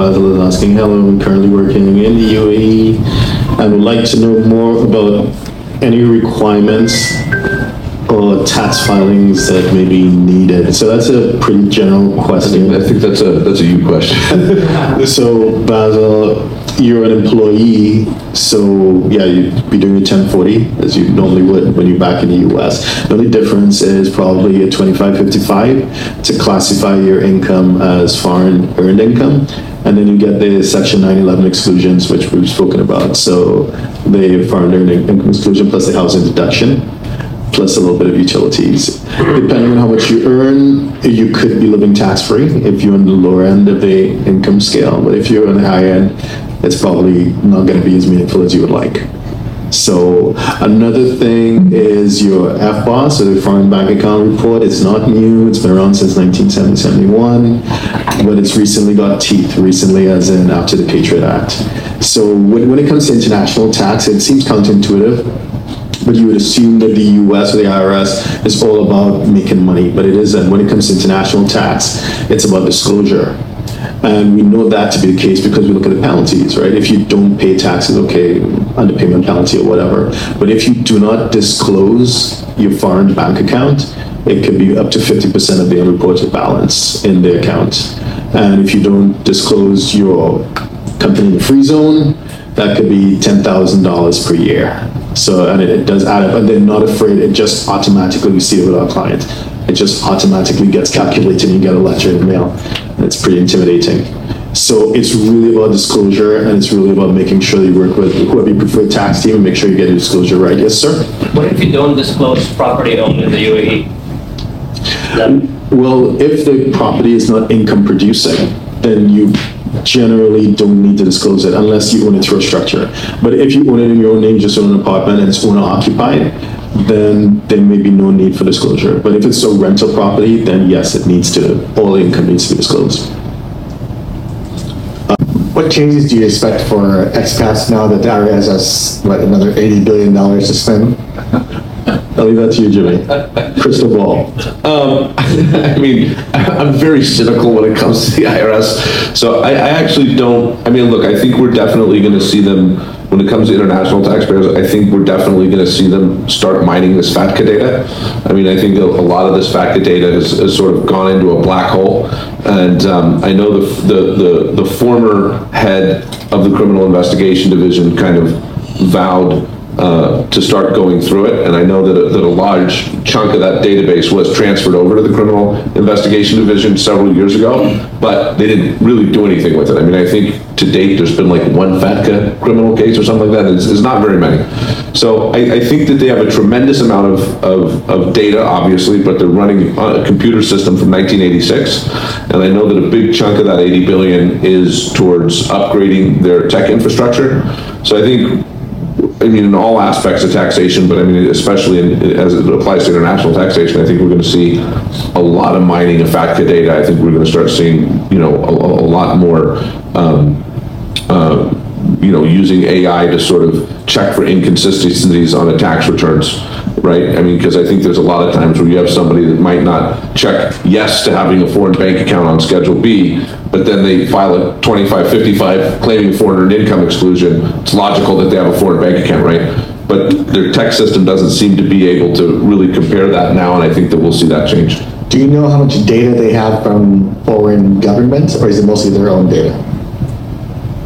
Basil is asking, hello, I'm currently working in the UAE. I would like to know more about any requirements or tax filings that may be needed. So that's a pretty general question. I think that's a, that's a you question. So Basil, you're an employee, so yeah, you'd be doing a 1040 as you normally would when you're back in the US. The only difference is probably a 2555 to classify your income as foreign earned income. And then you get the section 911 exclusions, which we've spoken about. So the foreign earned income exclusion plus the housing deduction plus a little bit of utilities. Depending on how much you earn, you could be living tax-free if you're on the lower end of the income scale, but if you're on the high end, it's probably not gonna be as meaningful as you would like. So another thing is your FBARs, so the Foreign Bank Account Report, it's not new, it's been around since 1971, but it's recently got teeth, recently as in after the Patriot Act. So when, when it comes to international tax, it seems counterintuitive, but you would assume that the US or the IRS is all about making money, but it isn't. When it comes to international tax, it's about disclosure. And we know that to be the case because we look at the penalties, right? If you don't pay taxes, okay, underpayment penalty or whatever. But if you do not disclose your foreign bank account, it could be up to 50% of the unreported balance in the account. And if you don't disclose your company in the free zone, that could be $10,000 per year. So, and it, it does add up, and they're not afraid, it just automatically, we see it with our clients. It just automatically gets calculated and you get a letter in the mail. It's pretty intimidating. So it's really about disclosure and it's really about making sure that you work with whoever your preferred tax team and make sure you get your disclosure right. Yes, sir? What if you don't disclose property owned in the UAE? Then mm, Well, if the property is not income producing, then you generally don't need to disclose it unless you own it through a structure. But if you own it in your own name, just own an apartment and it's owner occupied, then there may be no need for disclosure. But if it's a rental property, then yes, it needs to, all the income needs to be disclosed. What changes do you expect for expats now that the IRS has, what, another $80 billion to spend? I'll leave that to you, Jimmy. Crystal ball. Um, I mean, I'm very cynical when it comes to the IRS. So I, I actually don't, I mean, look, I think we're definitely going to see them, when it comes to international taxpayers, I think we're definitely going to see them start mining this FATCA data. I mean, I think a, a lot of this FATCA data has, has sort of gone into a black hole. And um, I know the, the, the, the former head of the Criminal Investigation Division kind of vowed uh, to start going through it, and I know that a, that a large chunk of that database was transferred over to the Criminal Investigation Division several years ago, but they didn't really do anything with it. I mean, I think to date, there's been like one FATCA criminal case or something like that, it's, it's not very many. So I, I think that they have a tremendous amount of, of, of data, obviously, but they're running a computer system from 1986, and I know that a big chunk of that 80 billion is towards upgrading their tech infrastructure. So I think I mean, in all aspects of taxation, but I mean, especially in, as it applies to international taxation, I think we're going to see a lot of mining of FATCA data. I think we're going to start seeing, you know, a, a lot more, um, uh, you know, using AI to sort of check for inconsistencies on the tax returns, right? I mean, because I think there's a lot of times where you have somebody that might not check yes to having a foreign bank account on Schedule B, but then they file a 2555 claiming foreign income exclusion. It's logical that they have a foreign bank account, right? But their tech system doesn't seem to be able to really compare that now, and I think that we'll see that change. Do you know how much data they have from foreign governments, or is it mostly their own data?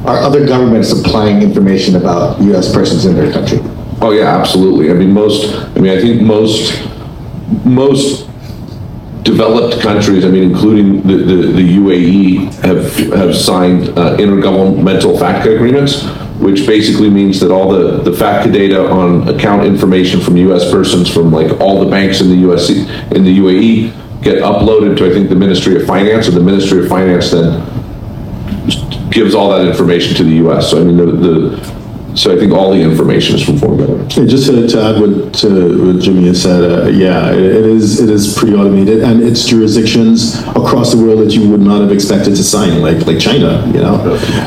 Are other governments supplying information about US persons in their country? Oh, yeah, absolutely. I mean, most, I mean, I think most, most developed countries, I mean, including the, the, the UAE, have, have signed uh, intergovernmental FATCA agreements, which basically means that all the, the FATCA data on account information from US persons from like all the banks in the US, in the UAE get uploaded to, I think, the Ministry of Finance, and the Ministry of Finance then gives all that information to the US. So I mean, the, the so I think all the information is from governments. And just to, to add what, to what Jimmy has said, uh, yeah, it, it is it is pretty automated, and it's jurisdictions across the world that you would not have expected to sign, like like China, you know.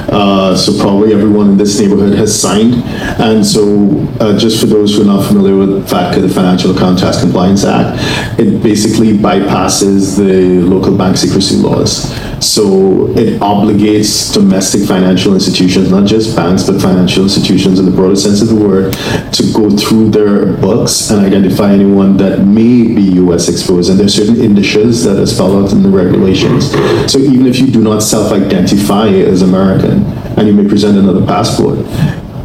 Uh, so probably everyone in this neighborhood has signed, and so uh, just for those who are not familiar with FATCA, the Financial Account Tax Compliance Act, it basically bypasses the local bank secrecy laws. So it obligates domestic financial institutions, not just banks, but financial institutions in the broader sense of the word, to go through their books and identify anyone that may be US exposed. And there's certain indices that are spelled out in the regulations. So even if you do not self-identify as American, and you may present another passport,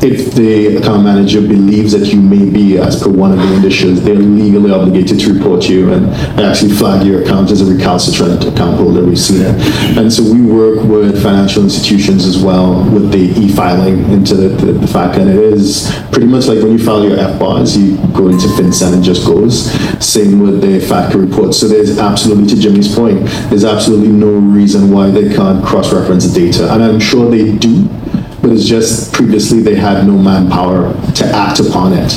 if the account manager believes that you may be as per one of the indicators, they're legally obligated to report you and actually flag your account as a recalcitrant account holder. It. And so we work with financial institutions as well with the e-filing into the, the, the fact, and it is pretty much like when you file your FBARs, you go into FinCEN and just goes. Same with the FATCA report. So there's absolutely, to Jimmy's point, there's absolutely no reason why they can't cross-reference the data. And I'm sure they do, it's just previously they had no manpower to act upon it,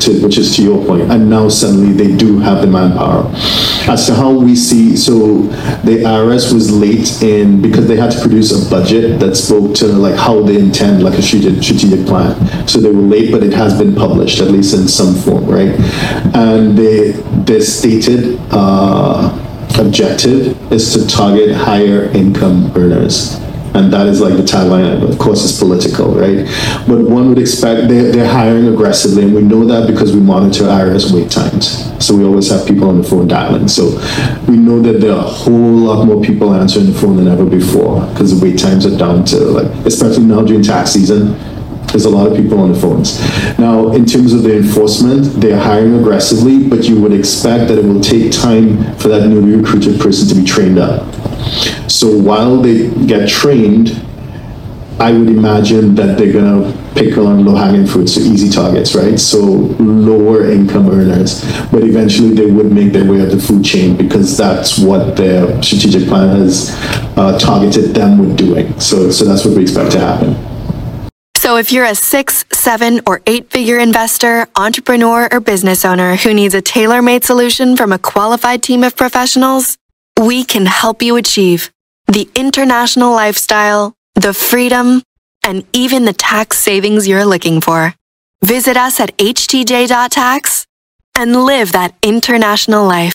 to, which is to your point. And now suddenly they do have the manpower. As to how we see, so the IRS was late in, because they had to produce a budget that spoke to like how they intend, like a strategic, strategic plan. So they were late, but it has been published, at least in some form, right? And they, their stated uh, objective is to target higher income earners. And that is like the tagline, of course, it's political, right? But one would expect they're, they're hiring aggressively, and we know that because we monitor IRS wait times. So we always have people on the phone dialing. So we know that there are a whole lot more people answering the phone than ever before because the wait times are down to like, especially now during tax season, there's a lot of people on the phones. Now, in terms of the enforcement, they're hiring aggressively, but you would expect that it will take time for that newly recruited person to be trained up. So while they get trained, I would imagine that they're gonna pick on low-hanging fruits, so easy targets, right? So lower income earners, but eventually they would make their way up the food chain because that's what their strategic plan has uh, targeted them with doing. So, so that's what we expect to happen. So if you're a six, seven, or eight figure investor, entrepreneur, or business owner who needs a tailor made solution from a qualified team of professionals, we can help you achieve the international lifestyle, the freedom, and even the tax savings you're looking for. Visit us at htj.tax and live that international life.